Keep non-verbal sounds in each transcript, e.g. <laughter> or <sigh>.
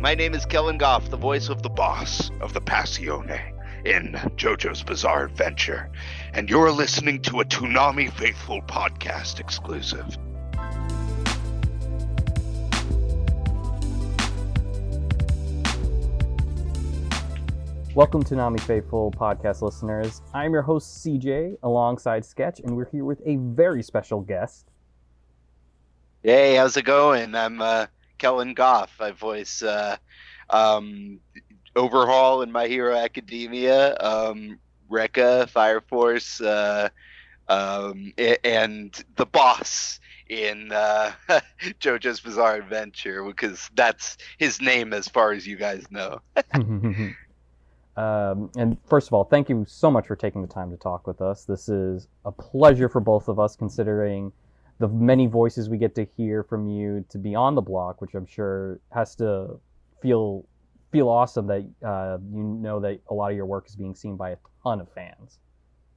My name is Kellen Goff, the voice of the boss of the Passione in JoJo's Bizarre Adventure, and you're listening to a Toonami Faithful podcast exclusive. Welcome Toonami Faithful podcast listeners. I'm your host CJ alongside Sketch, and we're here with a very special guest. Hey, how's it going? I'm uh, Kellen Goff. I voice uh, um, Overhaul in My Hero Academia, um, Rekka, Fire Force, uh, um, and the boss in uh, <laughs> JoJo's Bizarre Adventure because that's his name as far as you guys know. <laughs> um, and first of all, thank you so much for taking the time to talk with us. This is a pleasure for both of us, considering the many voices we get to hear from you to be on the block, which I'm sure has to feel feel awesome that uh, you know that a lot of your work is being seen by a ton of fans.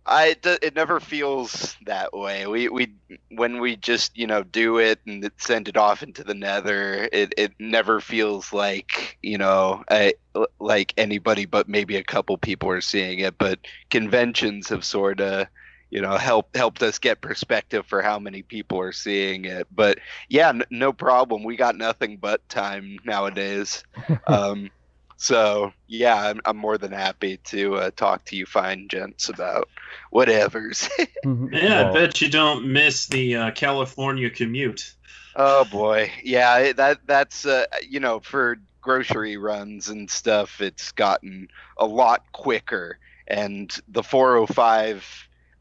I it never feels that way. We we when we just you know do it and send it off into the nether, it it never feels like you know I, like anybody but maybe a couple people are seeing it. But conventions have sort of you know helped helped us get perspective for how many people are seeing it. But yeah, n- no problem. We got nothing but time nowadays. <laughs> um, so yeah, I'm, I'm more than happy to uh, talk to you fine gents about whatever's. <laughs> Mm-hmm. yeah, I bet you don't miss the uh, California commute. Oh boy, yeah, that that's uh, you know for grocery runs and stuff, it's gotten a lot quicker. And the 405,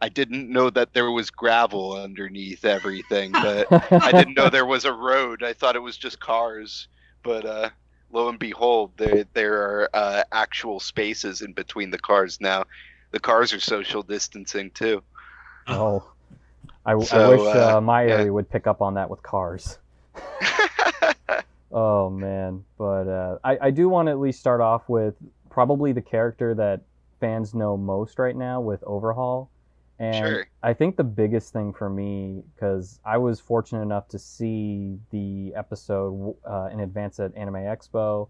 I didn't know that there was gravel underneath everything, <laughs> but I didn't know there was a road. I thought it was just cars. But uh, lo and behold, there there are uh, actual spaces in between the cars now. The cars are social distancing too. Oh, I, so, I wish uh, uh, my area yeah. would pick up on that with cars. <laughs> oh man, but uh, I I do want to at least start off with probably the character that fans know most right now with Overhaul. And sure. I think the biggest thing for me, because I was fortunate enough to see the episode uh, in advance at Anime Expo.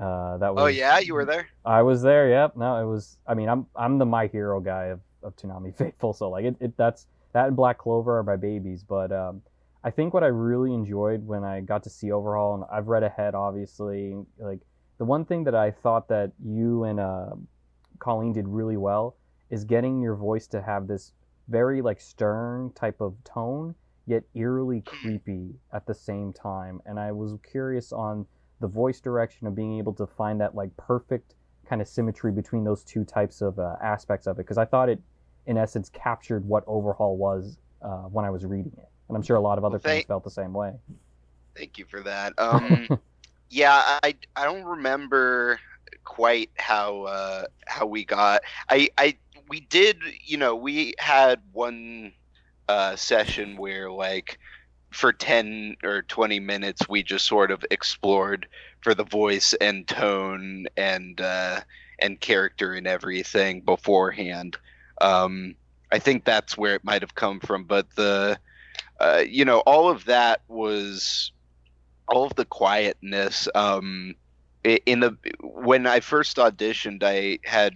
Uh, that oh, was. Oh yeah, you were there. I was there. Yep. No, it was. I mean, I'm I'm the My Hero guy of, of Toonami <laughs> Faithful, so like it, it that's that and Black Clover are my babies. But um, I think what I really enjoyed when I got to see Overhaul, and I've read ahead, obviously, like the one thing that I thought that you and uh, Colleen did really well is getting your voice to have this very like stern type of tone, yet eerily creepy at the same time. And I was curious on the voice direction of being able to find that like perfect kind of symmetry between those two types of uh, aspects of it because I thought it, in essence, captured what Overhaul was uh, when I was reading it, and I'm sure a lot of other well, thank, fans felt the same way. Thank you for that. Um, <laughs> yeah, I I don't remember quite how uh, how we got. I I we did, you know, we had one uh, session where like for 10 or 20 minutes we just sort of explored for the voice and tone and uh, and character and everything beforehand. Um, i think that's where it might have come from but the uh, you know all of that was all of the quietness um, in the when i first auditioned i had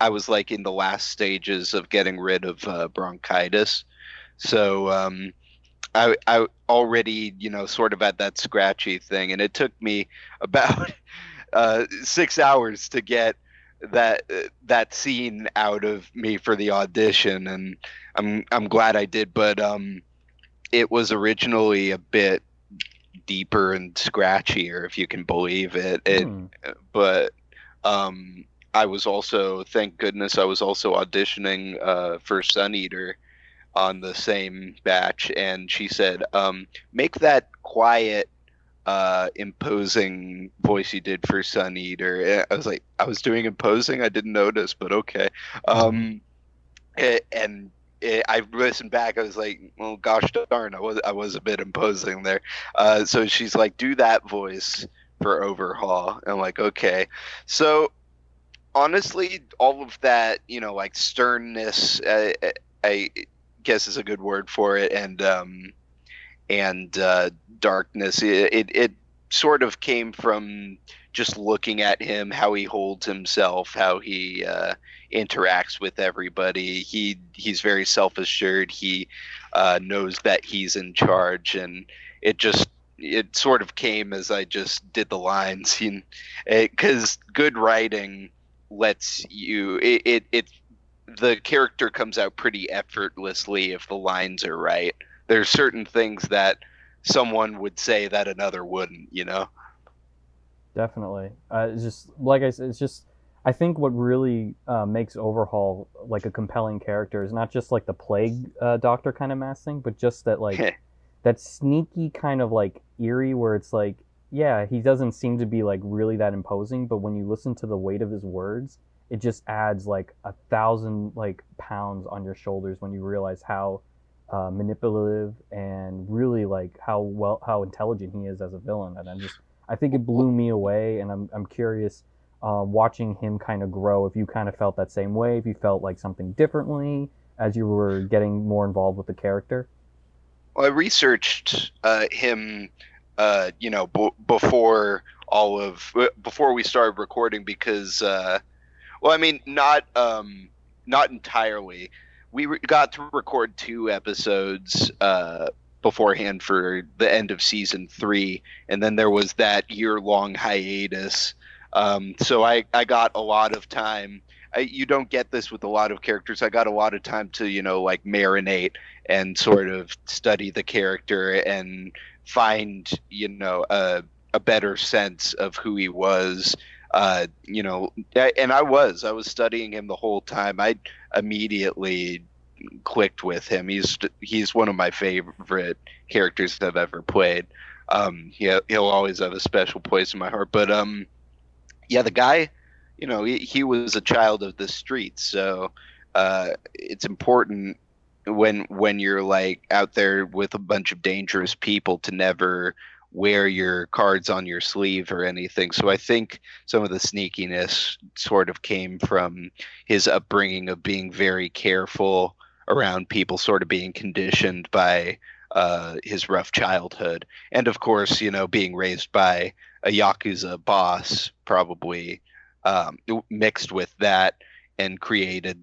I was like in the last stages of getting rid of uh, bronchitis, so um, I I already you know sort of had that scratchy thing, and it took me <laughs> about uh, six hours to get that uh, that scene out of me for the audition, and I'm I'm glad I did, but um, it was originally a bit deeper and scratchier, if you can believe it. It, hmm. but um, I was also, thank goodness, I was also auditioning uh, for Sun Eater on the same batch, and she said, um, "Make that quiet, uh, imposing voice you did for Sun Eater." I was like, I was doing imposing, I didn't notice, but okay. Um, and I listened back. I was like, "Well, gosh darn, I was I was a bit imposing there." Uh, so she's like, "Do that voice." for overhaul. I'm like, okay. So honestly, all of that, you know, like sternness, uh, I guess is a good word for it, and um, and uh, darkness. It, it, it sort of came from just looking at him, how he holds himself, how he uh, interacts with everybody. He he's very self assured. He uh, knows that he's in charge, and it just it sort of came as I just did the lines, <laughs> because good writing lets you it, it it the character comes out pretty effortlessly if the lines are right. There's certain things that someone would say that another wouldn't, you know. Definitely. Uh, it's just like I said. It's just I think what really uh, makes Overhaul like a compelling character is not just like the plague uh, doctor kind of mask thing, but just that like <laughs> that sneaky kind of like eerie where it's like yeah he doesn't seem to be like really that imposing, but when you listen to the weight of his words, it just adds like a thousand like pounds on your shoulders when you realize how uh, manipulative and really like how well how intelligent he is as a villain. And i'm just i think it blew me away and i'm, I'm curious uh, watching him kind of grow if you kind of felt that same way if you felt like something differently as you were getting more involved with the character? Well i researched uh, him uh, you know b- before all of before we started recording because uh, well i mean not um, not entirely we re- got to record two episodes uh, beforehand for the end of season three, and then there was that year long hiatus. Um, so I, I got a lot of time. I, you don't get this with a lot of characters. I got a lot of time to you know like marinate and sort of study the character and find you know a a better sense of who he was uh, you know, and I was, I was studying him the whole time. I immediately clicked with him. He's he's one of my favorite characters that I've ever played. Um, he, he'll always have a special place in my heart. But um, yeah, the guy, you know, he, he was a child of the streets, so uh, it's important when when you're like out there with a bunch of dangerous people to never wear your cards on your sleeve or anything. So I think some of the sneakiness sort of came from his upbringing of being very careful around people, sort of being conditioned by uh, his rough childhood, and of course, you know, being raised by a yakuza boss, probably um, mixed with that, and created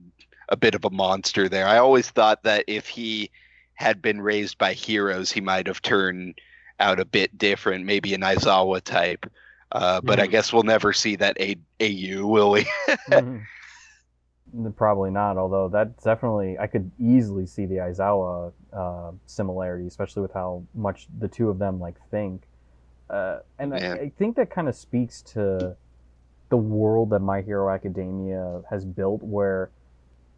a bit of a monster there. I always thought that if he had been raised by heroes, he might have turned out a bit different, maybe an Aizawa type. Uh, but mm. I guess we'll never see that A- AU, will we? <laughs> mm-hmm. Probably not. Although that definitely, I could easily see the Aizawa uh, similarity, especially with how much the two of them like think. Uh, and I, I, think that kind of speaks to the world that My Hero Academia has built, where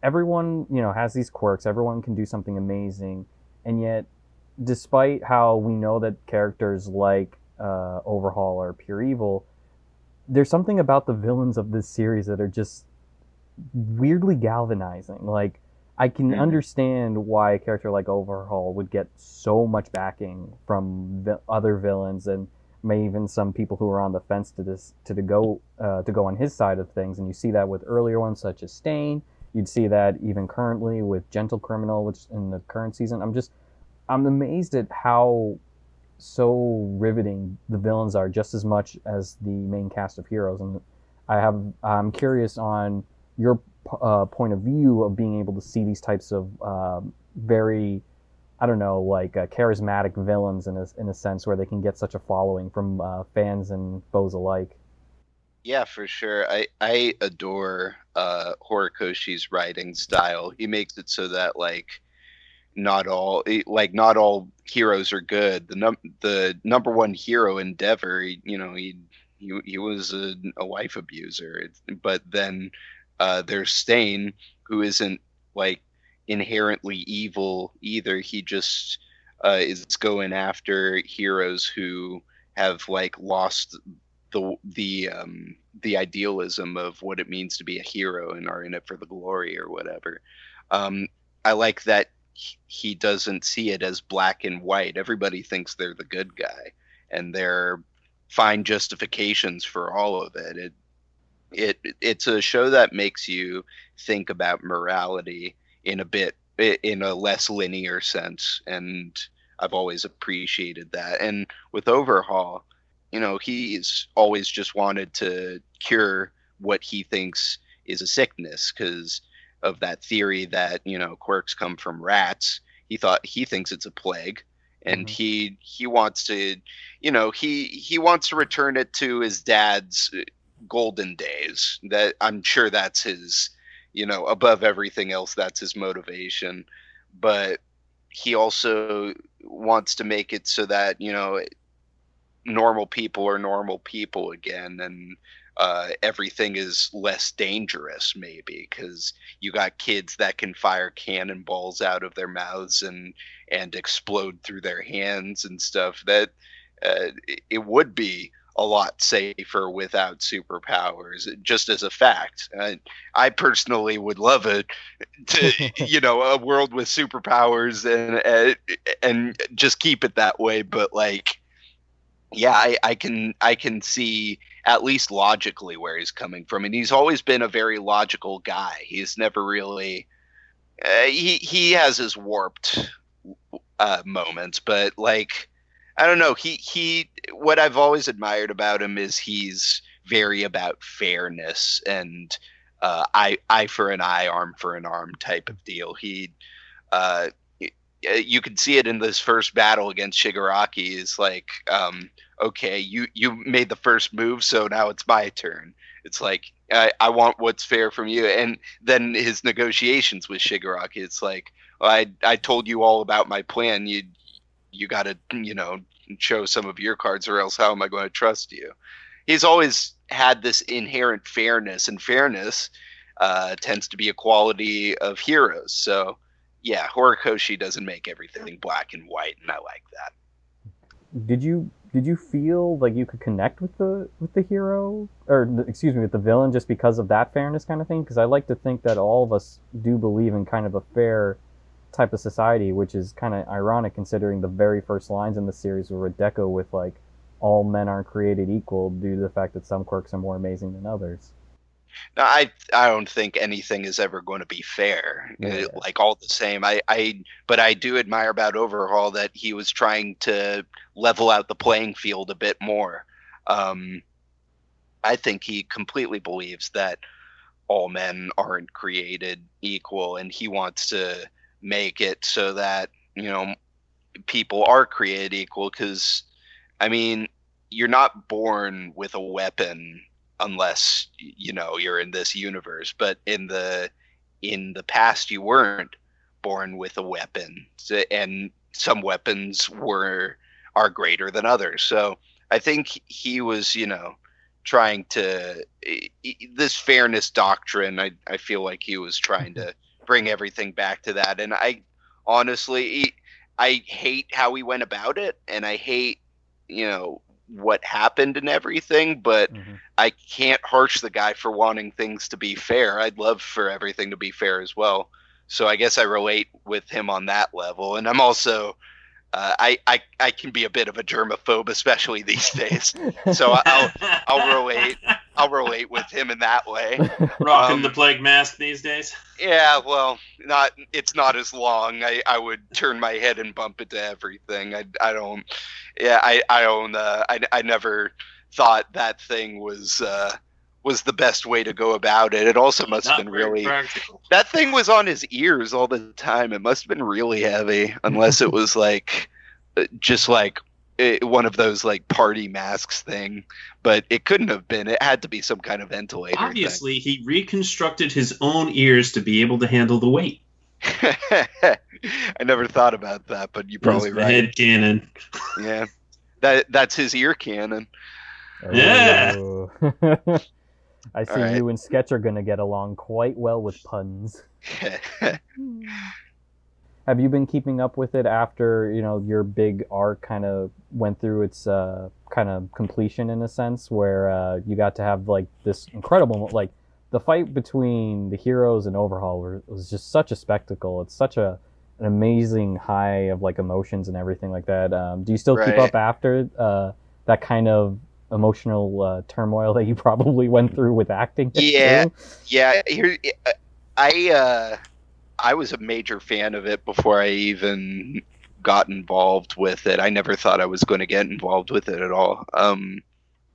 everyone, you know, has these quirks. Everyone can do something amazing, and yet despite how we know that characters like uh, Overhaul are pure evil, there's something about the villains of this series that are just weirdly galvanizing. Like, I can mm-hmm. understand why a character like Overhaul would get so much backing from other villains and may even some people who are on the fence to this to, to go uh, to go on his side of things. And you see that with earlier ones such as Stain. You'd see that even currently with Gentle Criminal, which in the current season. I'm just I'm amazed at how so riveting the villains are, just as much as the main cast of heroes. And I have I'm curious on your uh, point of view of being able to see these types of uh, very I don't know, like uh, charismatic villains in a, in a sense where they can get such a following from uh, fans and foes alike. Yeah, for sure. I I adore uh, Horikoshi's writing style. He makes it so that like not all like not all heroes are good. The num the number one hero Endeavor, you know, he he, he was a, a wife abuser, but then uh, there's Stain, who isn't like inherently evil either. He just uh, is going after heroes who have like lost the the um, the idealism of what it means to be a hero and are in it for the glory or whatever. Um, I like that he doesn't see it as black and white. Everybody thinks they're the good guy, and they're find justifications for all of it. It it it's a show that makes you think about morality in a bit in a less linear sense, and I've always appreciated that. And with Overhaul, you know, he's always just wanted to cure what he thinks is a sickness because of that theory that you know quirks come from rats. He thought he thinks it's a plague, and Mhm. he he wants to, you know, he he wants to return it to his dad's uh, golden days. That I'm sure that's his, you know, above everything else, that's his motivation. But he also wants to make it so that you know normal people are normal people again and uh, everything is less dangerous maybe because you got kids that can fire cannonballs out of their mouths and and explode through their hands and stuff that uh, it- would be a lot safer without superpowers just as a fact. I, I personally would love it to <laughs> you know a world with superpowers and uh, and just keep it that way but like yeah I, I can i can see at least logically where he's coming from and he's always been a very logical guy. He's never really uh, he he has his warped uh, moments but like i don't know he he what i've always admired about him is he's very about fairness and uh, eye eye for an eye arm for an arm type of deal. He uh you can see it in this first battle against Shigaraki is like um okay you you made the first move so now it's my turn. It's like I, I want what's fair from you. And then his negotiations with Shigaraki it's like well, I I told you all about my plan. You you got to you know show some of your cards or else how am I going to trust you? He's always had this inherent fairness and fairness uh, tends to be a quality of heroes. So yeah Horikoshi doesn't make everything black and white and I like that Did you did you feel like you could connect with the with the hero or excuse me with the villain just because of that fairness kind of thing? Because I like to think that all of us do believe in kind of a fair type of society, which is kind of ironic considering the very first lines in the series were a Deku with like all men aren't created equal due to the fact that some quirks are more amazing than others. No, I I don't think anything is ever going to be fair. Yeah. Uh, Like all the same, I I but I do admire about Overhaul that he was trying to level out the playing field a bit more. Um, I think he completely believes that all men aren't created equal, and he wants to make it so that you know people are created equal. Because I mean, you're not born with a weapon unless you know you're in this universe but in the in the past you weren't born with a weapon and some weapons were are greater than others. So i think he was you know trying to this fairness doctrine i i feel like he was trying to bring everything back to that. And i honestly i hate how he went about it and i hate you know what happened and everything but Mhm. I can't harsh the guy for wanting things to be fair. I'd love for everything to be fair as well. So I guess I relate with him on that level. And I'm also, uh, I, I I can be a bit of a germaphobe, especially these days. So I'll I'll relate I'll relate with him in that way. Rocking um, the plague mask these days. Yeah, well, not it's not as long. I, I would turn my head and bump into everything. I, I don't. Yeah, I I don't. Uh, I I never thought that thing was uh, was the best way to go about it. It also must have been really practical. that thing was on his ears all the time. It must have been really heavy, unless it was like uh, just like eh, one of those like party masks thing. But it couldn't have been. It had to be some kind of ventilator. thing. Obviously, he reconstructed his own ears to be able to handle the weight. <laughs> I never thought about that, but you're probably That's the right. head cannon. Yeah, that that's his ear cannon. Yeah. <laughs> I see Alright. you and Sketch are gonna get along quite well with puns. <laughs> Have you been keeping up with it after you know your big arc kind of went through its uh, kind of completion in a sense, where uh, you got to have like this incredible like the fight between the heroes and Overhaul were, was just such a spectacle. It's such a an amazing high of like emotions and everything like that. Um, do you still keep up after uh, that kind of emotional uh, turmoil that you <laughs> probably went through with acting? Yeah. too? yeah, here I uh, I was a major fan of it before I even got involved with it. I never thought I was going to get involved with it at all. Um,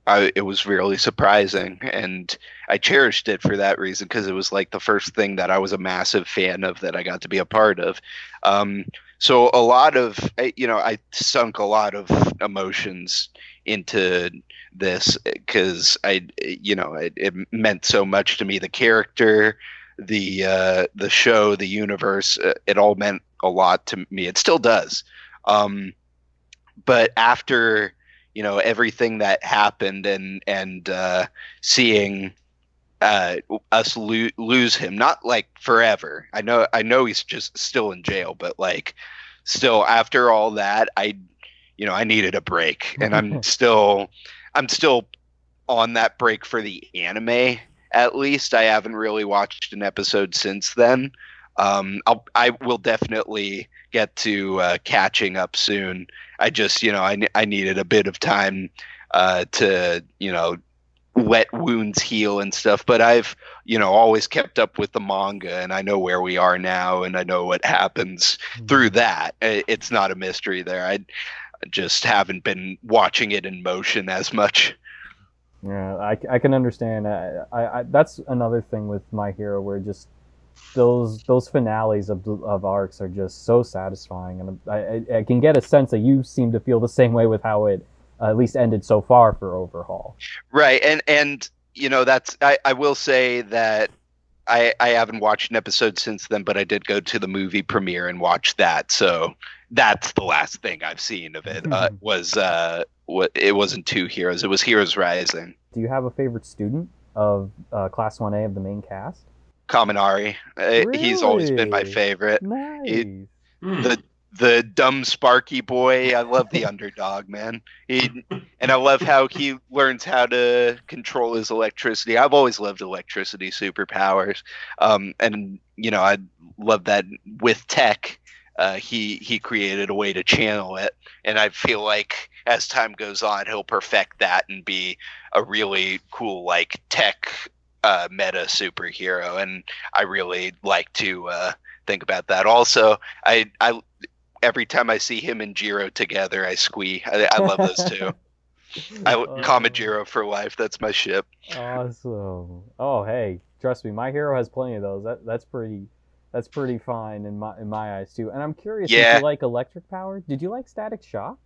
I, it was really surprising, and I cherished it for that reason because it was like the first thing that I was a massive fan of that I got to be a part of. Um, so a lot of you know, I sunk a lot of emotions into this because I, you know, it, it, meant so much to me. The character, the uh, the show, the universe, uh, it all meant a lot to me. It still does. Um, but after you know everything that happened and and uh, seeing uh, us lo- lose him, not like forever. I know I know he's just still in jail, but like still after all that, I you know I needed a break, <laughs> and I'm still I'm still on that break for the anime. At least I haven't really watched an episode since then. Um, I'll, I will definitely get to uh, catching up soon. I just, you know, I, I needed a bit of time uh, to, you know, let wounds heal and stuff. But I've, you know, always kept up with the manga and I know where we are now and I know what happens mm-hmm. through that. It's not a mystery there. I just haven't been watching it in motion as much. Yeah, I, I can understand. I, I, that's another thing with My Hero where just those those finales of of arcs are just so satisfying, and I, I can get a sense that you seem to feel the same way with how it uh, at least ended so far for Overhaul. Right, and and you know that's I, I will say that I I haven't watched an episode since then, but I did go to the movie premiere and watch that, so that's the last thing I've seen of it. Uh, was uh, what it wasn't two heroes; it was Heroes Rising. Do you have a favorite student of uh, Class One A of the main cast? Kaminari. Really? He's always been my favorite. Nice. He, hmm. the the dumb Sparky boy. I love the underdog, man. He and I love how he learns how to control his electricity. I've always loved electricity superpowers. Um, and you know, I love that with tech. Uh, he he created a way to channel it, and I feel like as time goes on, he'll perfect that and be a really cool like tech uh, meta superhero, and I really like to uh, think about that. Also, I, I every time I see him and Jiro together, I squee. I, I love those two. <laughs> I uh, Kamajiro for life. That's my ship. Awesome. Oh, hey, trust me, my hero has plenty of those. That that's pretty. That's pretty fine in my in my eyes too. And I'm curious, yeah. did you like electric power? Did you like static shock?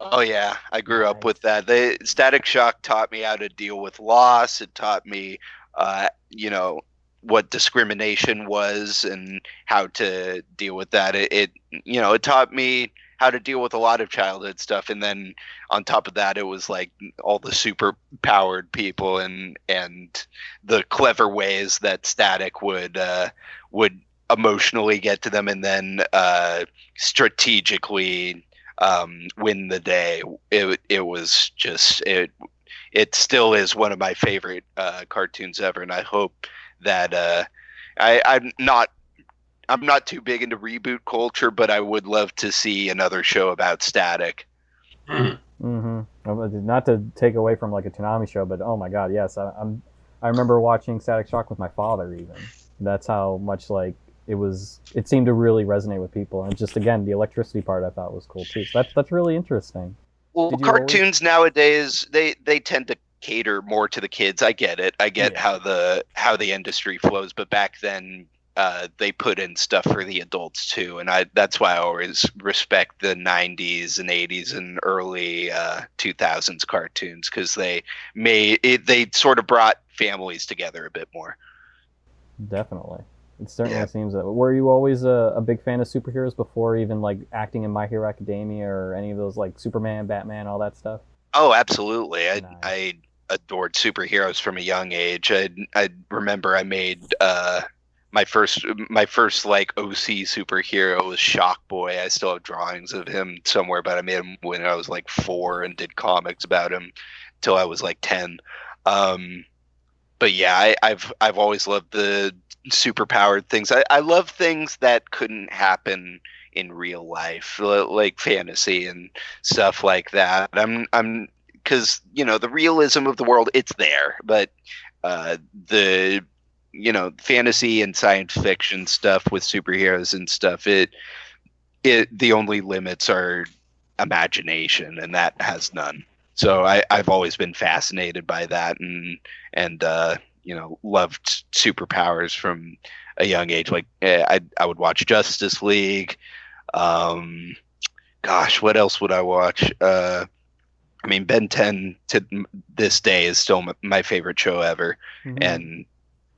Oh yeah, I grew nice. up with that. The Static Shock taught me how to deal with loss. It taught me uh, you know what discrimination was and how to deal with that. It, it, you know it taught me how to deal with a lot of childhood stuff, and then on top of that, it was like all the super powered people and and the clever ways that Static would uh, would emotionally get to them, and then uh, strategically um, win the day. It it was just it it still is one of my favorite uh, cartoons ever, and I hope that uh, I, I'm not I'm not too big into reboot culture, but I would love to see another show about Static. Mm-hmm. Not to take away from like a Toonami show, but oh my god, yes, I, am I remember watching Static Shock with my father. Even that's how much like it was. It seemed to really resonate with people, and just again the electricity part I thought was cool too. So that's that's really interesting. Well, cartoons always... nowadays they they tend to cater more to the kids. I get it. I get yeah. how the how the industry flows, but back then uh, they put in stuff for the adults too, and I that's why I always respect the '90s and '80s and early uh, 2000s cartoons because they made it. They sort of brought families together a bit more. Definitely. It certainly yeah. seems that. Were you always a, a, big fan of superheroes before even like acting in My Hero Academia or any of those like Superman, Batman, all that stuff? Oh, absolutely. I nice. I adored superheroes from a young age. I I remember I made uh my first my first like OC superhero was Shock Boy. I still have drawings of him somewhere, but I made him when I was like four and did comics about him till I was like ten. Um, but yeah, I, I've I've always loved the super powered things. I, I love things that couldn't happen in real life, like fantasy and stuff like that. I'm I'm because you know the realism of the world it's there, but uh, the you know fantasy and science fiction stuff with superheroes and stuff it it the only limits are imagination, and that has none. So I, I've always been fascinated by that, and and uh, you know loved superpowers from a young age. Like eh, I I would watch Justice League. Um, gosh, what else would I watch? Uh, I mean, Ben 10 to this day is still my favorite show ever, mm-hmm. and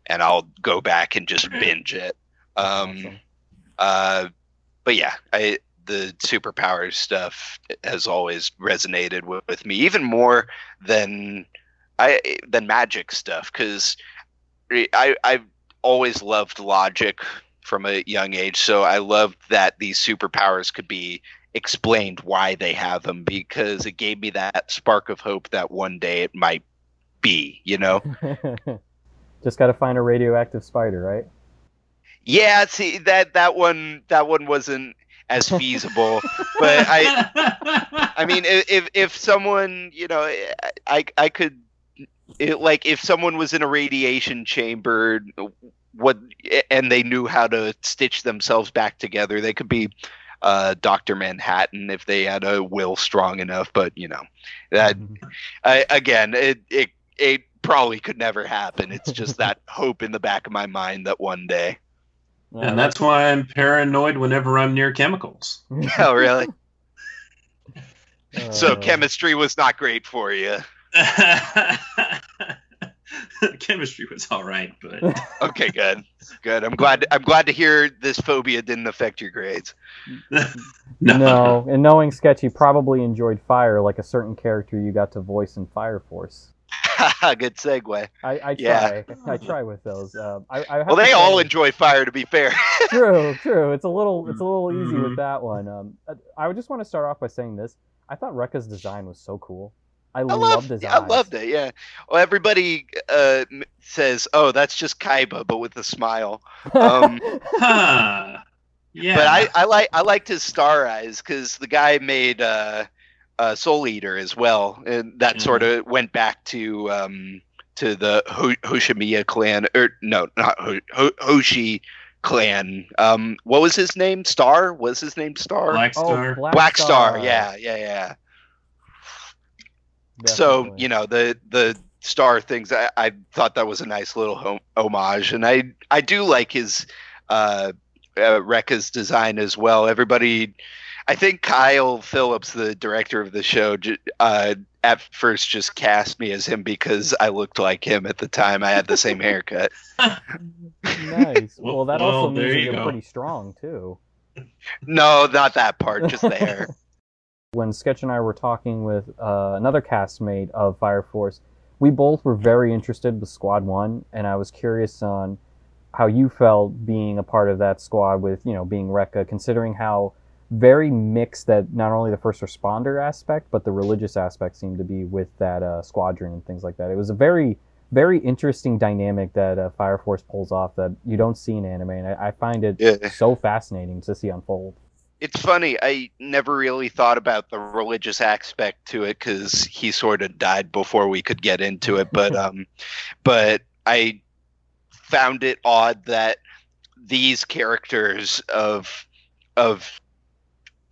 and I'll go back and just <clears throat> binge it. Um, awesome. uh, but yeah, I the superpowers stuff has always resonated with, with me, even more than I than magic stuff, because I I've always loved logic from a young age, so I loved that these superpowers could be explained why they have them because it gave me that spark of hope that one day it might be, you know. <laughs> Just got to find a radioactive spider, right? Yeah, see that that one that one wasn't as feasible, but I <laughs> I mean if if someone, you know, I I could it, like if someone was in a radiation chamber what and they knew how to stitch themselves back together, they could be uh, Doctor Manhattan if they had a will strong enough. But you know, that mm-hmm. I, again, it it it probably could never happen. It's just that <laughs> hope in the back of my mind that one day. And that's why I'm paranoid whenever I'm near chemicals. oh, really? <laughs> so uh, chemistry was not great for you. <laughs> chemistry was all right, but <laughs> okay, good, good. I'm glad. I'm glad to hear this phobia didn't affect your grades. <laughs> no. no, and knowing Sketchy probably enjoyed fire, like a certain character you got to voice in Fire Force. Good segue. I, I try. Yeah. I try with those. Uh, I, I well, they say, all enjoy fire. To be fair. true, true. It's a little, it's a little easy with mm-hmm. that one. Um, I would just want to start off by saying this. I thought Rekka's design was so cool. I, I loved his I loved it. Yeah. Well, everybody uh, says, "Oh, that's just Kaiba, but with a smile." Um, <laughs> huh. Yeah. But I, I like I liked his star eyes because the guy made uh, uh, Soul Eater as well, and that mm-hmm. sort of went back to um, to the Ho- Hoshimiya clan, or no, not Ho- Ho- Hoshi clan. Um, what was his name? Star? Was his name Star? Black Star. Oh, Black, Black Star. Star. Yeah, yeah, yeah. So you know the the star things. I, I thought that was a nice little hom- homage, and I I do like his uh, uh, Rekka's design as well. Everybody, I think Kyle Phillips, the director of the show, uh, at first just cast me as him because I looked like him at the time. I had the same haircut. <laughs> nice. Well, that also means you are pretty strong too. No, not that part. Just the hair <laughs> when Sketch and I were talking with uh, another castmate of Fire Force, we both were very interested with Squad One, and I was curious on how you felt being a part of that squad with you know being Rekka, considering how very mixed that not only the first responder aspect but the religious aspect seemed to be with that uh, squadron and things like that. It was a very very interesting dynamic that uh, Fire Force pulls off that you don't see in anime, and I, I find it yeah. so fascinating to see unfold it's funny. I never really thought about the religious aspect to it because he sort of died before we could get into it. But um, but I found it odd that these characters of of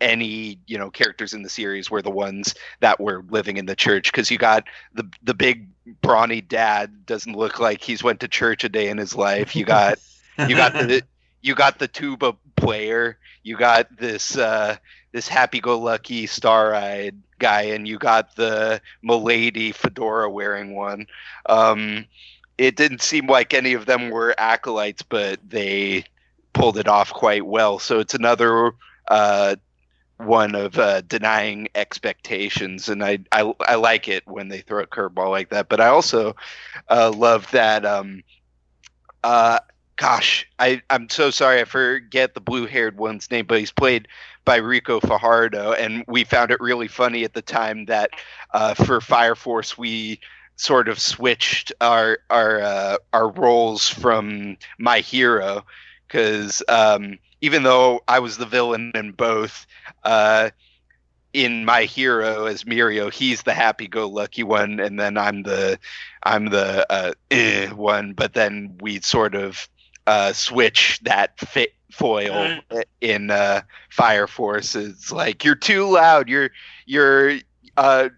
any you know characters in the series were the ones that were living in the church because you got the the big brawny dad doesn't look like he's went to church a day in his life you got you got the <laughs> you got the tuba player, you got this uh, this happy-go-lucky star-eyed guy, and you got the milady fedora wearing one. Um, it didn't seem like any of them were acolytes, but they pulled it off quite well. So it's another uh, one of uh, denying expectations, and I, I, I like it when they throw a curveball like that. But I also uh, love that. Um, uh, gosh, I, I'm so sorry. I forget the blue haired one's name, but he's played by Ricco Fajardo. And we found it really funny at the time that uh, for Fire Force, we sort of switched our our uh, our roles from my hero because um, even though I was the villain in both, uh, in my hero as Mirio, he's the happy-go-lucky one, and then I'm the I'm the uh, eh one. But then we sort of uh, switch that fit foil in uh, Fire Force. It's like you're too loud. You're you're uh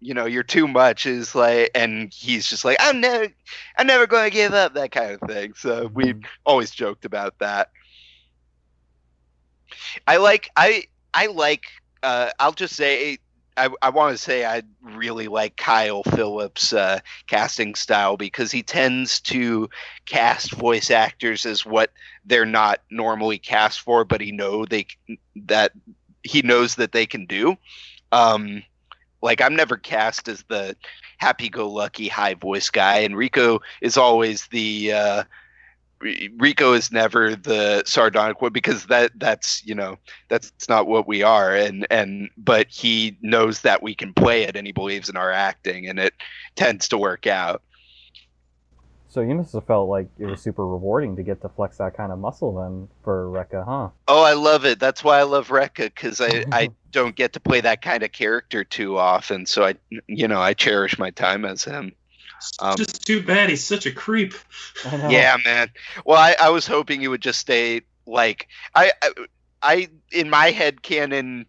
you know you're too much is like and he's just like i'm never i'm never going to give up that kind of thing so we Mhm. always joked about that i like i i like uh i'll just say I, I want to say I really like Kyle Phillips' uh, casting style because he tends to cast voice actors as what they're not normally cast for, but he know they that he knows that they can do. Um, like I'm never cast as the happy-go-lucky high voice guy, and Ricco is always the uh, Ricco is never the sardonic one because that that's you know that's not what we are, and and but he knows that we can play it, and he believes in our acting, and it tends to work out. So you must have felt like it was super rewarding to get to flex that kind of muscle then for Rekka, huh? Oh, I love it. That's why I love Rekka because I, I <laughs> don't get to play that kind of character too often. So I, you know, I cherish my time as him. Um, Just too bad he's such a creep. Yeah, man. Well, I, I was hoping he would just stay like I, I, I in my head canon,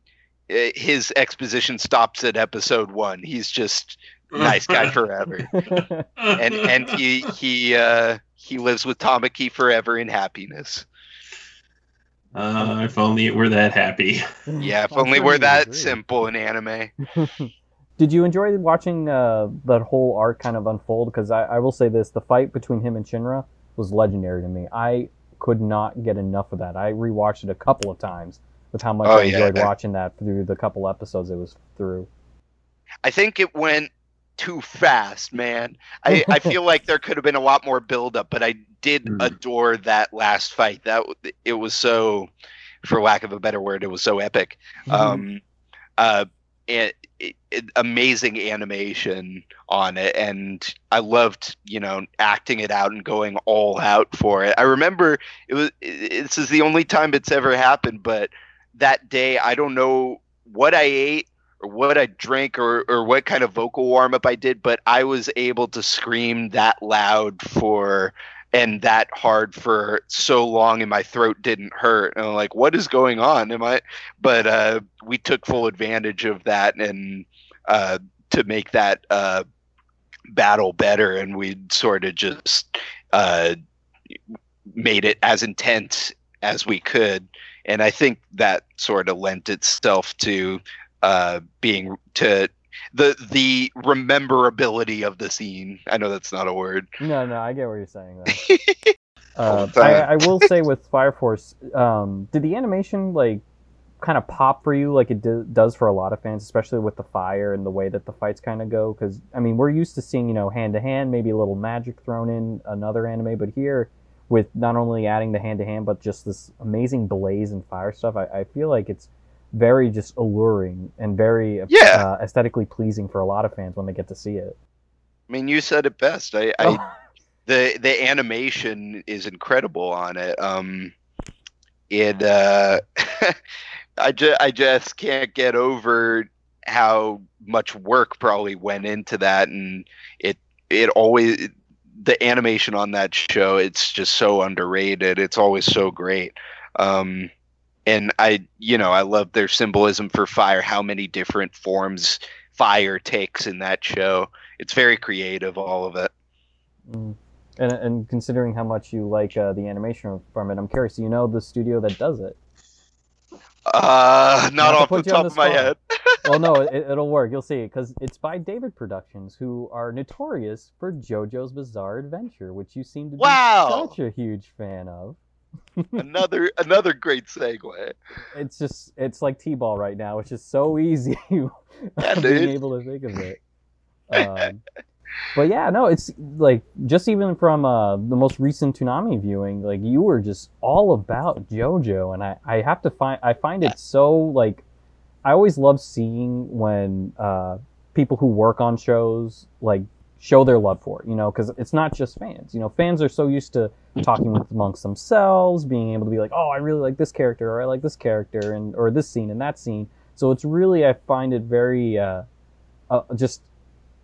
uh, his exposition stops at episode one. He's just nice guy <laughs> forever, <laughs> and and he he uh, he lives with Tamaki forever in happiness. Uh, if only it were that happy. Yeah, if only sure we're that agree. simple in anime. <laughs> Did you enjoy watching uh, that whole arc kind of unfold? Because I, I will say this: the fight between him and Shinra was legendary to me. I could not get enough of that. I rewatched it a couple of times with how much Oh, I yeah. enjoyed watching that through the couple episodes it was through. I think it went too fast, man. I, I feel like there could have been a lot more build up, but I did Mm. adore that last fight. That it was so, for lack of a better word, it was so epic. Um, uh, it, it, amazing animation on it, and I loved you know acting it out and going all out for it. I remember it was this is the only time it's ever happened, but that day I don't know what I ate what I drank or, or what kind of vocal warm up I did, but I was able to scream that loud for and that hard for so long and my throat didn't hurt. And I'm like, what is going on? Am I but uh we took full advantage of that and uh to make that uh battle better and we sort of just uh made it as intense as we could and I think that sort of lent itself to uh, being to the the rememberability of the scene. I know that's not a word. No, no, I get what you're saying. Though. <laughs> Uh, I. I will <laughs> say with Fire Force, um, did the animation like kind of pop for you like it do, does for a lot of fans, especially with the fire and the way that the fights kind of go? Because I mean, we're used to seeing you know hand to hand, maybe a little magic thrown in another anime, but here with not only adding the hand to hand, but just this amazing blaze and fire stuff, I, I feel like it's very just alluring and very Yeah. uh, aesthetically pleasing for a lot of fans when they get to see it. I mean, you said it best. I, I <laughs> the the animation is incredible on it. Um, it uh, <laughs> I just I just can't get over how much work probably went into that, and it it always the animation on that show it's just so underrated. It's always so great. Um, and I you know I love their symbolism for fire. How many different forms fire takes in that show. It's very creative, all of it. Mm. And, and considering how much you like uh, the animation from it, I'm curious. Do you know the studio that does it? Uh, not Not to off the put you on top the of my head. <laughs> well, no, it, it'll work. You'll see, because it's by David Productions, who are notorious for JoJo's Bizarre Adventure, which you seem to be Wow. such a huge fan of. Another another great segue. It's just, it's like T-ball right now. It's just so easy <laughs> Yeah, being able to think of it. Um, but yeah, no, it's like just even from uh, the most recent Toonami viewing, like you were just all about JoJo, and I, I have to find I find it so like I always love seeing when uh, people who work on shows like show their love for it, you know, because it's not just fans. You know, fans are so used to talking amongst themselves, being able to be like, oh, I really like this character, or I like this character, and or this scene and that scene. So it's really I find it very uh, uh, just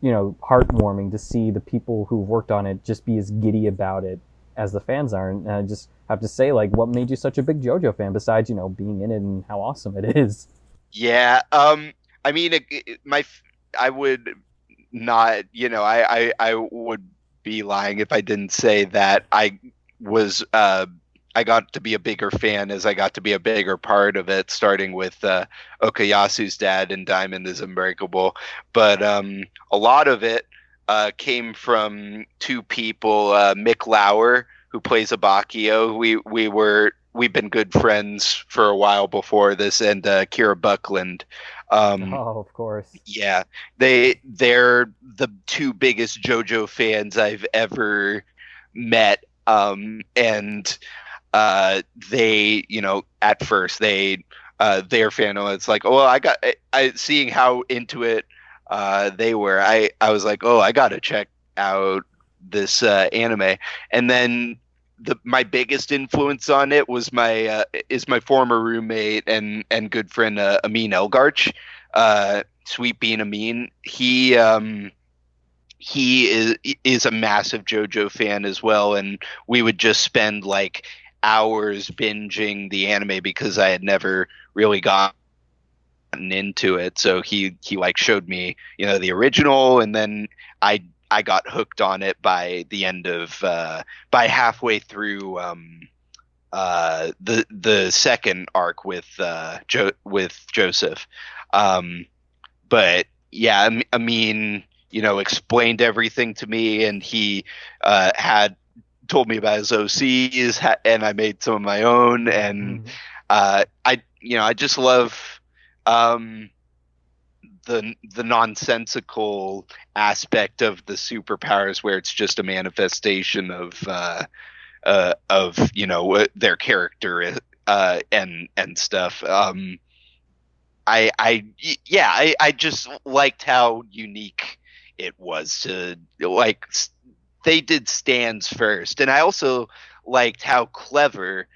you know heartwarming to see the people who've worked on it just be as giddy about it as the fans are. And I just have to say, like, what made you such a big JoJo fan besides you know being in it and how awesome it is? Yeah, um, I mean, it, it, my I would not, you know, I, I I would be lying if I didn't say that I was uh I got to be a bigger fan as I got to be a bigger part of it, starting with uh, Okuyasu's dad and Diamond is Unbreakable. But um, a lot of it uh, came from two people, uh, Mick Lauer, who plays Abbacchio. We we were we've been good friends for a while before this, and uh, Kira Buckland. Um, oh, of course. Yeah, they they're the two biggest JoJo fans I've ever met, um, and uh, they, you know, at first they uh, their fan it's like, oh, well, I got I seeing how into it uh, they were. I I was like, oh, I got to check out this uh, anime, and then the my biggest influence on it was my uh, is my former roommate and and good friend uh, Amin Elgarch, uh, Sweet Bean Amin. He um, he is is a massive JoJo fan as well, and we would just spend like hours binging the anime because I had never really gotten into it. So he he like showed me you know the original, and then I I got hooked on it by the end of uh, by halfway through um, uh, the the second arc with uh, jo- with Joseph. Um, but yeah, I mean, you know, explained everything to me, and he uh, had told me about his OCs, and I made some of my own, and mm-hmm. uh, I, you know, I just love um, the the nonsensical aspect of the superpowers, where it's just a manifestation of uh, uh, of you know their character uh, and and stuff. Um, I I yeah, I I just liked how unique it was to like they did stands first, and I also liked how clever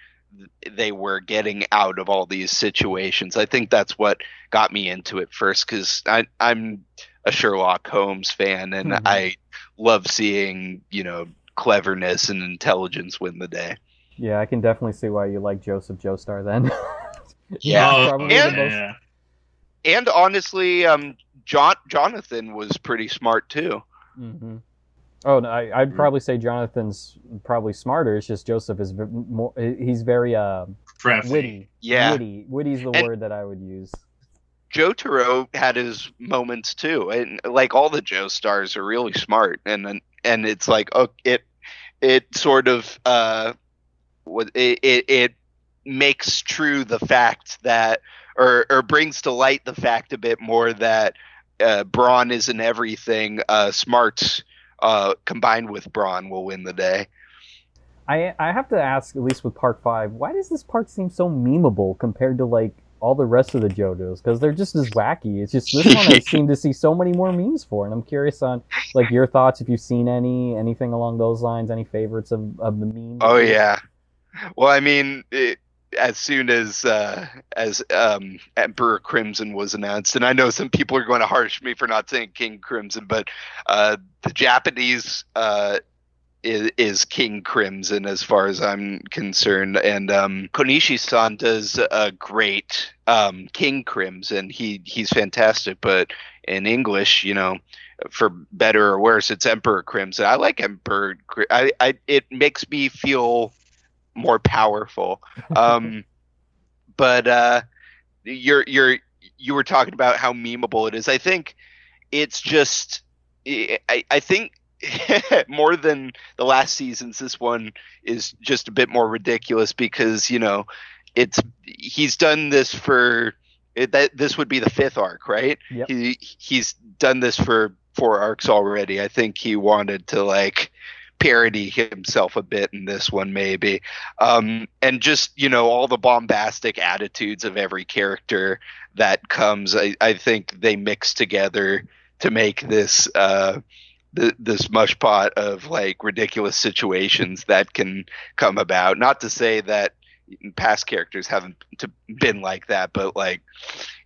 they were getting out of all these situations. I think that's what got me into it first because I'm a Sherlock Holmes fan, and mm-hmm. I love seeing you know cleverness and intelligence win the day. Yeah, I can definitely see why you like Joseph Joestar then. <laughs> yeah, oh, and, yeah. and honestly, um, John Jonathan was pretty smart too. Mm-hmm. Oh, no, I, would mm. probably say Jonathan's probably smarter. It's just Joseph is more. He's very uh, witty. Yeah, witty. Witty's the and word that I would use. Jotaro had his moments too, and like all the Joestars are really smart, and and it's like oh, it it sort of uh, it, it it makes true the fact that or or brings to light the fact a bit more that uh, Brawn isn't everything. Uh, smarts uh, combined with Brawn will win the day. I I have to ask, at least with Part Five, why does this part seem so memeable compared to like all the rest of the JoJo's? Because they're just as wacky. It's just this one I <laughs> seem to see so many more memes for, and I'm curious on like your thoughts if you've seen any anything along those lines, any favorites of of the memes. Oh yeah, well I mean. It, as soon as uh, as um, Emperor Crimson was announced, and I know some people are going to harsh me for not saying King Crimson, but uh, the Japanese uh, is, is, King Crimson as far as I'm concerned, and um, Konishi-san does a great um, King Crimson. He he's fantastic, but in English, you know, for better or worse, it's Emperor Crimson. I like Emperor. I, I it makes me feel more powerful. Um, <laughs> but uh, you're you're you were talking about how memeable it is. I think it's just I, I think <laughs> more than the last seasons, this one is just a bit more ridiculous because you know it's he's done this for it, that this would be the fifth arc, right? Yep. He he's done this for four arcs already. I think he wanted to like parody himself a bit in this one, maybe. Um, and just, you know, all the bombastic attitudes of every character that comes, I, I think they mix together to make this. Uh, this mush pot of like ridiculous situations that can come about. Not to say that past characters haven't been like that, but like,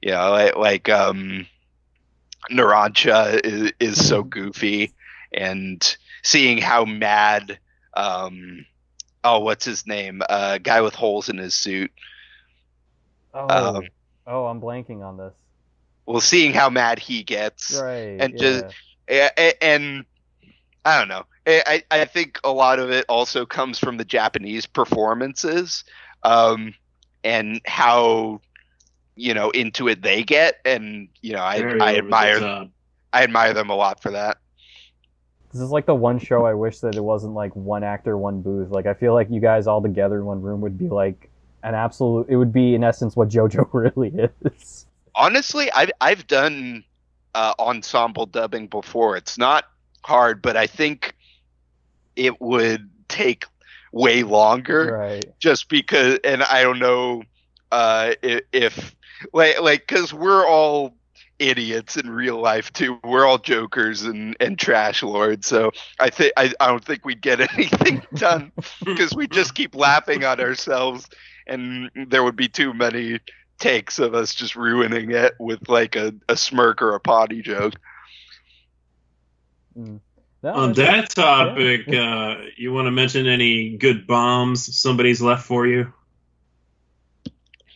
you know, like, like um, Narancia is, is so goofy and seeing how mad um, oh, what's his name? Uh, guy with holes in his suit. Oh, Um, oh, I'm blanking on this. Well, seeing how mad he gets, Right. and yeah. just- A- a- and I don't know. I I I think a lot of it also comes from the Japanese performances, um, and how you know into it they get, and you know I Very I admire top. I admire them a lot for that. This is like the one show I wish that it wasn't like one actor, one booth. Like I feel like you guys all together in one room would be like an absolute. It would be in essence what JoJo <laughs> really is. honestly, I've I've done uh, ensemble dubbing before. It's not hard, but I think it would take way longer Right. just because. And I don't know uh, if like like because we're all idiots in real life too. We're all jokers and and trash lords. So I think I, I don't think we'd get <laughs> anything done because we just keep laughing at ourselves and there would be too many takes of us just ruining it with like a, a smirk or a potty joke. Mm. No, On it's- that topic, uh, you want to mention any good bombs somebody's left for you?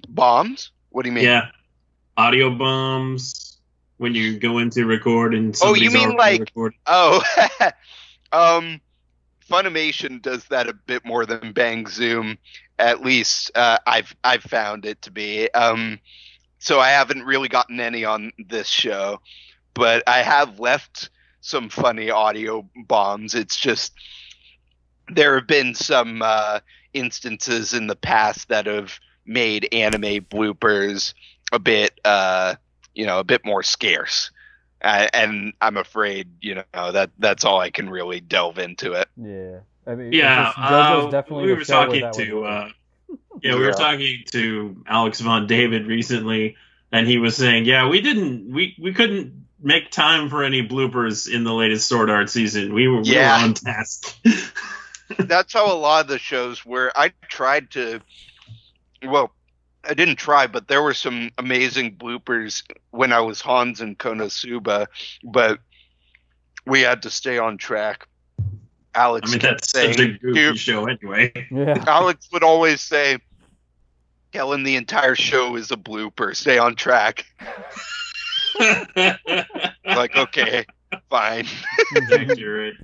Bombs? What do you mean? Yeah, audio bombs when you go into record and Oh, you mean like- recorded. Oh, <laughs> um, Funimation does that a bit more than Bang Zoom. At least uh, I've I've found it to be. Um, so I haven't really gotten any on this show, but I have left some funny audio bombs. It's just there have been some uh, instances in the past that have made anime bloopers a bit, uh, you know, a bit more scarce. Uh, and I'm afraid, you know, that that's all I can really delve into it. Yeah. I mean, Yeah, just- uh, definitely we were talking to uh, yeah, we Yeah. were talking to Alex Von David recently, and he was saying, yeah, we didn't, we we couldn't make time for any bloopers in the latest Sword Art season. We were, we Yeah. were on task. <laughs> that's how a lot of the shows where I tried to well I didn't try but there were some amazing bloopers when I was Hans and Konosuba but we had to stay on track Alex I mean, kept that's such a saying goofy "Dude," show anyway. yeah. <laughs> Alex would always say Kellen the entire show is a blooper stay on track <laughs> like okay fine Accurate.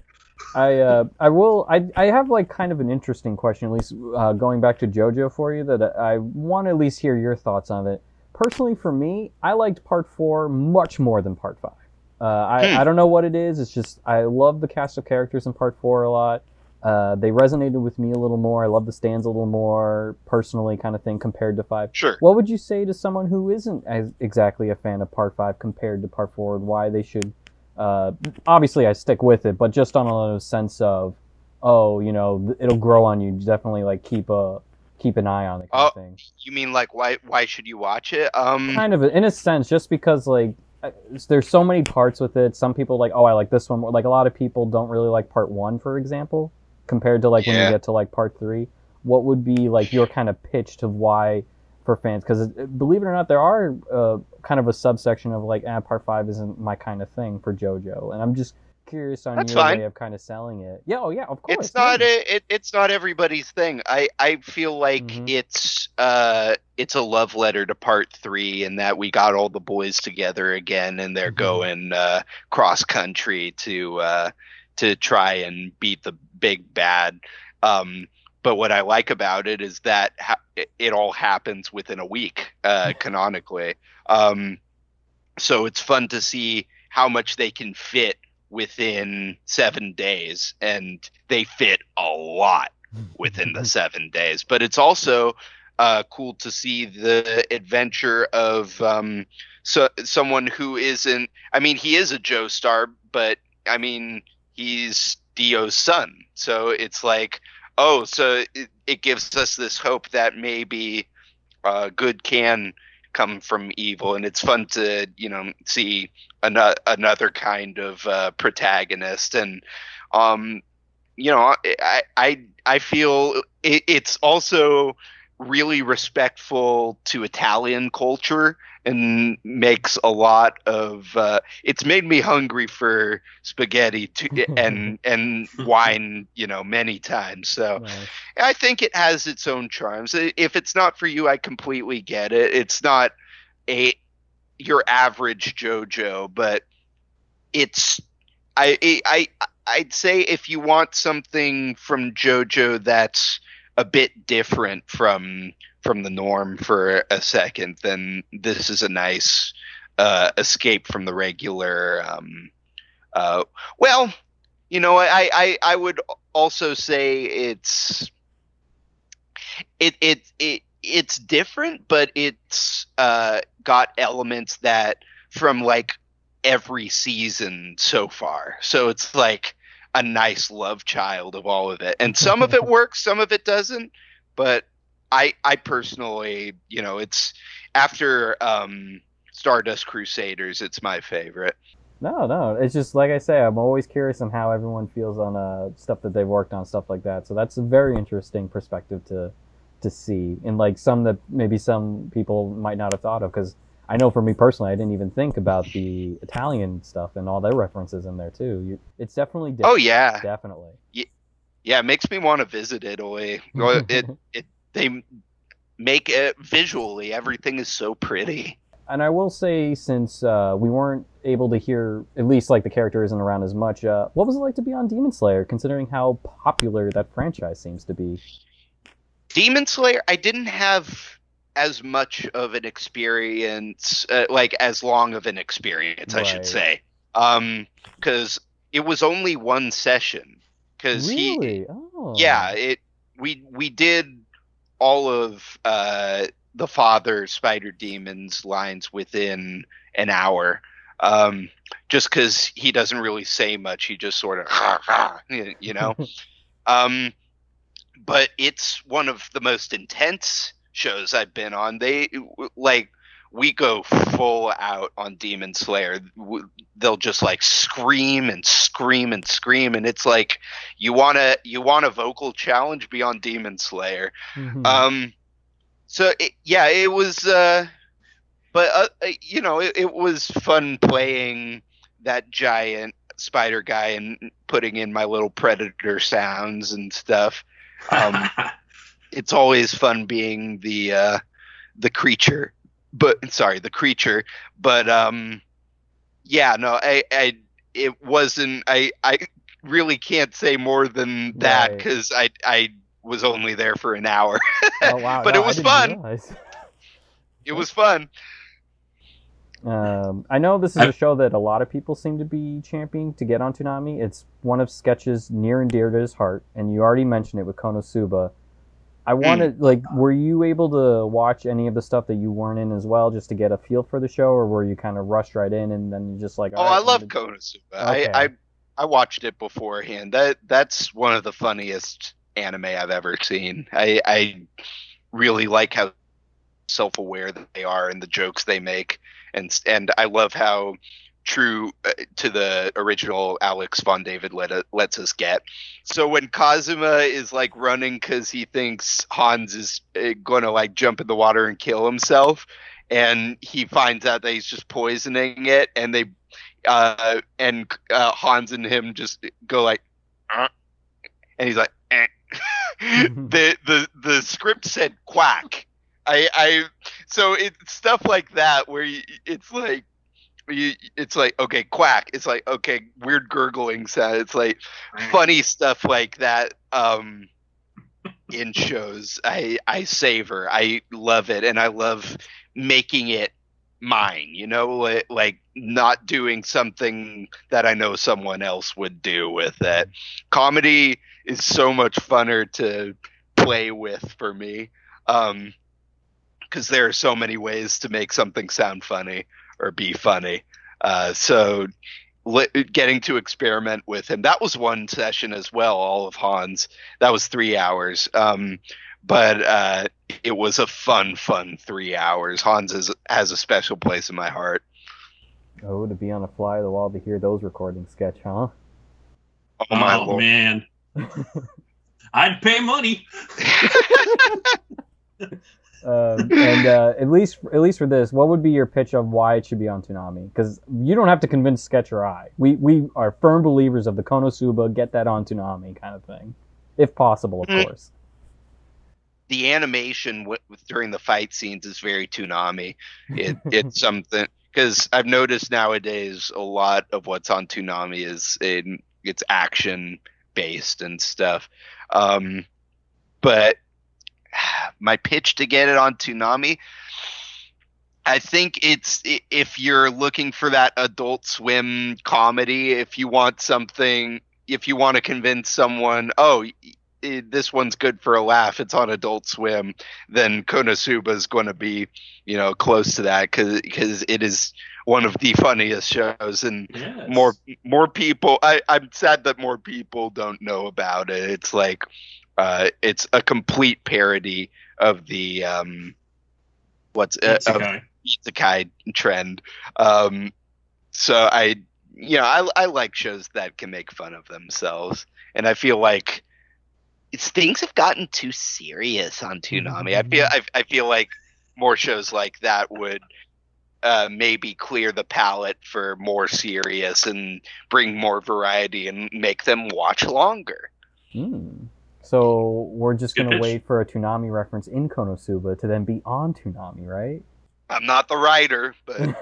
I uh, I will I I have like kind of an interesting question at least uh, going back to JoJo for you that I want to at least hear your thoughts on it. Personally, for me, I liked Part Four much more than Part Five. Uh, I Hmm. I don't know what it is. It's just I love the cast of characters in Part Four a lot. Uh, they resonated with me a little more. I love the stands a little more personally, kind of thing compared to Five. sure What would you say to someone who isn't as exactly a fan of Part Five compared to Part Four, and why they should? Uh, obviously, I stick with it, but just on a sense of, oh, you know, it'll grow on you. Definitely, like keep a keep an eye on it, kind of Oh. thing. you mean like why why should you watch it um Kind of, in a sense, just because like uh, there's so many parts with it. Some people like, oh, I like this one more. Like a lot of people don't really like Part One, for example, compared to like when you get to like Part Three. What would be like your <laughs> kind of pitch to why? For fans, because believe it or not, there are uh, kind of a subsection of like, ah, part five isn't my kind of thing for JoJo, and I'm just curious on That's your fine. way of kind of selling it. Yeah, oh yeah, of course. it's not a, it, it's not everybody's thing i i feel like Mhm. it's uh it's a love letter to part three and that we got all the boys together again and they're Mhm. going uh cross country to uh to try and beat the big bad um but what i like about it is that ha- it, all happens within a week uh canonically um so it's fun to see how much they can fit within seven days, and they fit a lot within the <laughs> seven days. But it's also uh, cool to see the adventure of um, so someone who isn't. I mean, he is a Joestar, but I mean, he's Dio's son. So it's like, oh, so it, it gives us this hope that maybe uh, good can come from evil, and it's fun to you know see ano- another kind of uh, protagonist. And um you know i i i feel it, it's also really respectful to Italian culture and makes a lot of. Uh, it's made me hungry for spaghetti to, <laughs> and and wine, you know, many times. So. I think it has its own charms. If it's not for you, I completely get it. It's not a your average JoJo, but it's I I I- I'd say if you want something from JoJo that's a bit different from from the norm for a second, then this is a nice uh, escape from the regular. Um, uh, well, you know, I, I I would also say it's it it it it's different, but it's uh, got elements that from like every season so far. So it's like a nice love child of all of it, and some of it <laughs> works, some of it doesn't. But I I personally, you know, it's after um, Stardust Crusaders, it's my favorite. No, no. It's just like I say, I'm always curious on how everyone feels on uh, stuff that they've worked on, stuff like that. So that's a very interesting perspective to to see, and like some that maybe some people might not have thought of. Because I know for me personally, I didn't even think about the Italian stuff and all their references in there too. You, it's definitely different. Oh yeah, definitely. yeah, it makes me want to visit Italy. It <laughs> it they make it visually everything is so pretty. And I will say, since uh, we weren't able to hear, at least like the character isn't around as much, uh, what was it like to be on Demon Slayer, considering how popular that franchise seems to be? Demon Slayer, I didn't have as much of an experience, uh, like as long of an experience, I should Right. say, um, because it was only one session. Because he, oh. yeah, it we we did all of uh, the father Spider Demon's lines within an hour. Um, just because he doesn't really say much, he just sort of, <laughs> you know. <laughs> um, but it's one of the most intense shows I've been on. They like we go full out on Demon Slayer. They'll just like scream and scream and scream, and it's like you wanna you want a vocal challenge beyond Demon Slayer. Mhm. Um, so it, yeah, it was. Uh, but uh, uh, you know, it, it was fun playing that giant spider guy and putting in my little predator sounds and stuff. Um, <laughs> it's always fun being the uh, the creature, but sorry, the creature. But um, yeah, no, I, I it wasn't. I I really can't say more than that Right. because I I was only there for an hour. <laughs> oh, wow. but no, it was fun. realize. It was fun. Um, I know this is a show that a lot of people seem to be championing to get on Toonami. It's one of Sketch's near and dear to his heart, and you already mentioned it with Konosuba. I Hmm. wanted, like, were you able to watch any of the stuff that you weren't in as well, just to get a feel for the show, or were you kind of rushed right in and then you just like? Oh, "All right, I love gonna-" Konosuba. Okay. I, I I watched it beforehand. That that's one of the funniest anime I've ever seen. I I really like how self-aware that they are and the jokes they make, and and I love how true uh, to the original Alex von David let it, lets us get. So when Kazuma is like running because he thinks Hans is uh, going to like jump in the water and kill himself, and he finds out that he's just poisoning it, and they uh, and uh, Hans and him just go like, "Uh," and he's like, eh. <laughs> the the the script said quack. I I so it's stuff like that where you, it's like. You, it's like okay, quack. It's like okay, weird gurgling sound. It's like funny stuff like that. Um, in shows, I I savor. I love it, and I love making it mine. You know, like, not doing something that I know someone else would do with it. Comedy is so much funner to play with for me, um, because there are so many ways to make something sound funny or be funny. Uh, so li- getting to experiment with him. That was one session as well all of hans. That was three hours. Um, but uh, it was a fun fun three hours. Hans is, has a special place in my heart. Oh, to be on a fly of the wall to hear those recording Sketch, huh? oh my oh lord. Man, <laughs> I'd pay money. <laughs> <laughs> Um, and uh, at least at least for this, what would be your pitch of why it should be on Toonami? Because you don't have to convince Sketch or I. We we are firm believers of the Konosuba. Get that on Toonami kind of thing, if possible, of Mm. course. the animation w- during the fight scenes is very Toonami. It it's <laughs> something because I've noticed nowadays a lot of what's on Toonami is in it's action based and stuff. Um, but my pitch to get it on Toonami, I think it's if you're looking for that Adult Swim comedy, if you want something, if you want to convince someone, oh. This one's good for a laugh. It's on Adult Swim. Then Konosuba is going to be, you know, close to that because it is one of the funniest shows, and Yes. more more people I, i'm sad that more people don't know about it it's like uh it's a complete parody of the um what's uh, of Isekai. isekai trend um so i you know I, I like shows that can make fun of themselves and i feel like it's things have gotten too serious on Toonami. I feel I, I feel like more shows like that would uh, maybe clear the palate for more serious and bring more variety and make them watch longer. Hmm. So we're just gonna wait for a Toonami reference in Konosuba to then be on Toonami, right? I'm not the writer, but <laughs>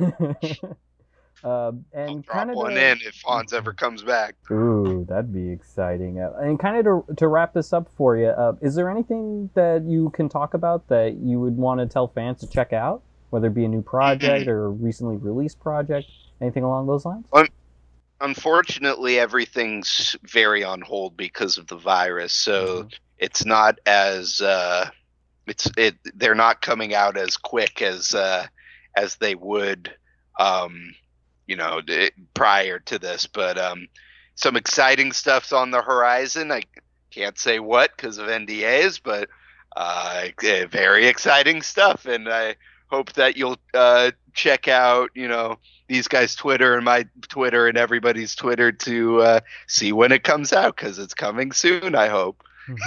um, I'll and kind of one in if Hans ever comes back. Ooh, that'd be exciting. Uh, and kind of to, to wrap this up for you, uh, is there anything that you can talk about that you would want to tell fans to check out, whether it be a new project or a recently released project, anything along those lines? Unfortunately, everything's very on hold because of the virus, so Mhm. it's not as uh, it's it. They're not coming out as quick as uh, as they would, um, you know, d- prior to this. But um, some exciting stuff's on the horizon. I can't say what because of NDAs, but uh, very exciting stuff, and I hope that you'll uh, check out, you know, these guys' Twitter and my Twitter and everybody's Twitter to uh, see when it comes out because it's coming soon. I hope. <laughs>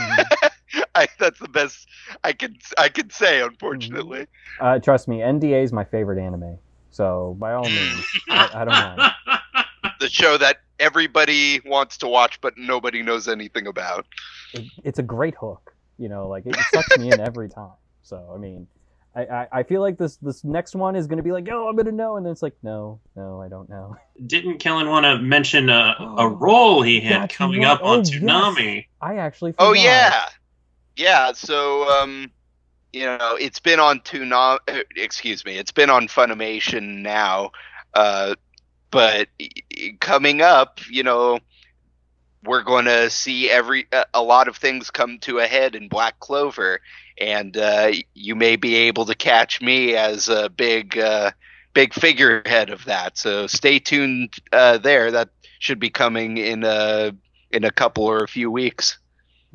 I, that's the best I can I can say. Unfortunately, uh, trust me, NDA is my favorite anime, so by all means, I, I don't mind. <laughs> the show that everybody wants to watch but nobody knows anything about. It, it's a great hook, you know, like it, it sucks me in every time. So I mean, I, I, I feel like this this next one is gonna be like, oh, I'm gonna know, and then it's like, no, no, I don't know. <laughs> Didn't Kellen want to mention a, a role he <gasps> had That's coming right. up on Oh, yes. I actually. Oh yeah, yeah. So um, you know, it's been on Tuna. uh, <clears throat> Excuse me, it's been on Funimation now. Uh, but coming up, you know, we're going to see every a- a lot of things come to a head in Black Clover, and uh, you may be able to catch me as a big uh, big figurehead of that. So stay tuned uh, there. That should be coming in a in a couple or a few weeks.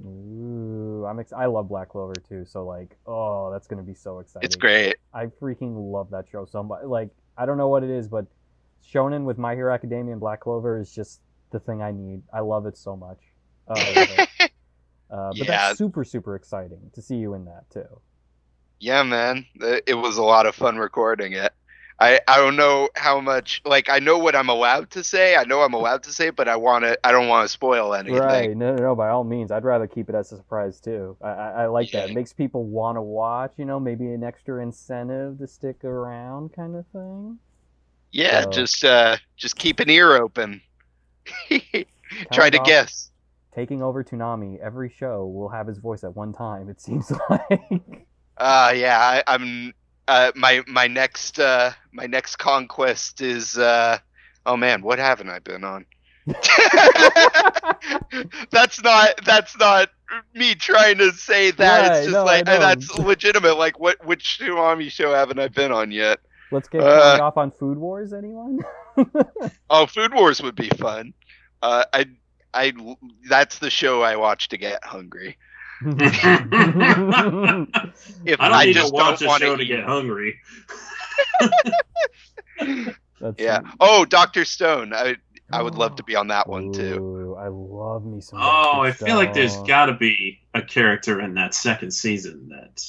Ooh, I'm ex- I love Black Clover too, so like, oh, that's gonna be so exciting. It's great. I freaking love that show so much. Like, I don't know what it is, but Shonen with My Hero Academia and Black Clover is just the thing I need. I love it so much. <laughs> Oh. Uh, but Yeah. that's super super exciting to see you in that too. Yeah, man. It was a lot of fun recording it. I, I don't know how much like I know what I'm allowed to say. I know I'm allowed to say, but I want to I don't want to spoil anything. Right? No, no, no. By all means, I'd rather keep it as a surprise too. I, I, I like that. It makes people want to watch. You know, maybe an extra incentive to stick around, kind of thing. Yeah, So- just uh just keep an ear open. <laughs> Try to guess. Taking over Toonami, every show will have his voice at one time. It seems <laughs> like. Uh yeah, I, I'm uh my my next uh my next conquest is uh oh man, what haven't I been on? <laughs> that's not that's not me trying to say that. Right, it's just no, like that's legitimate. Like what which Toonami show haven't I been on yet? Let's get Uh, off on Food Wars. Anyone? <laughs> Oh, Food Wars would be fun. Uh, I I that's the show I watch to get hungry. <laughs> If I don't I need just to watch don't a wanna show to eat. get hungry. <laughs> That's Yeah. Oh, Doctor Stone. I I would love to be on that one too. Ooh, I love me some. Oh, I Dr. feel like there's got to be a character in that second season that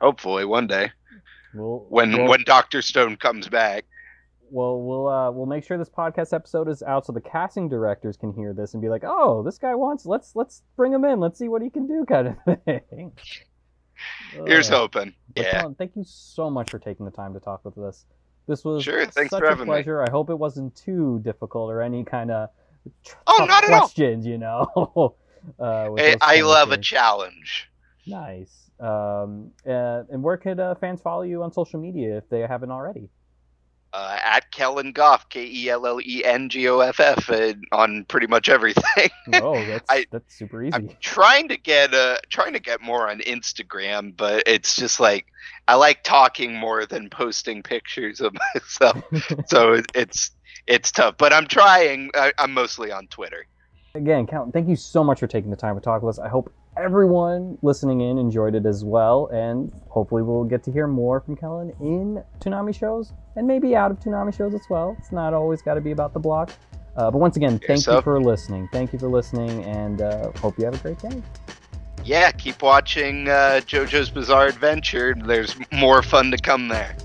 Hopefully, one day We'll, when we'll, when Doctor Stone comes back. Well, we'll uh, we'll make sure this podcast episode is out so the casting directors can hear this and be like, "Oh, this guy wants. Let's let's bring him in. Let's see what he can do," <laughs> kind of thing. Here's Ugh. hoping. Yeah. Kellen, thank you so much for taking the time to talk with us. This was Sure, thanks such for a having me. pleasure. I hope it wasn't too difficult or any kind of Oh, not questions. You know, <laughs> uh, Hey, I love a challenge. Nice. Um, uh, and where could uh, fans follow you on social media if they haven't already? Uh, at Kellen Goff, K E L L E N G O F F, uh, on pretty much everything. <laughs> Oh, that's <laughs> I- that's super I'm trying to get uh trying to get more on Instagram, but it's just like I like talking more than posting pictures of <laughs> myself. so it, it's it's tough, but I'm trying. I, I'm mostly on Twitter. Again, Count, thank you so much for taking the time to talk with us. I hope everyone listening in enjoyed it as well, and hopefully we'll get to hear more from Kellen in Toonami shows and maybe out of Toonami shows as well. It's not always got to be about the block. Uh, but once again, thank you for listening. Thank you for listening, and uh, hope you have a great day. Yeah, keep watching uh, JoJo's Bizarre Adventure. There's more fun to come there.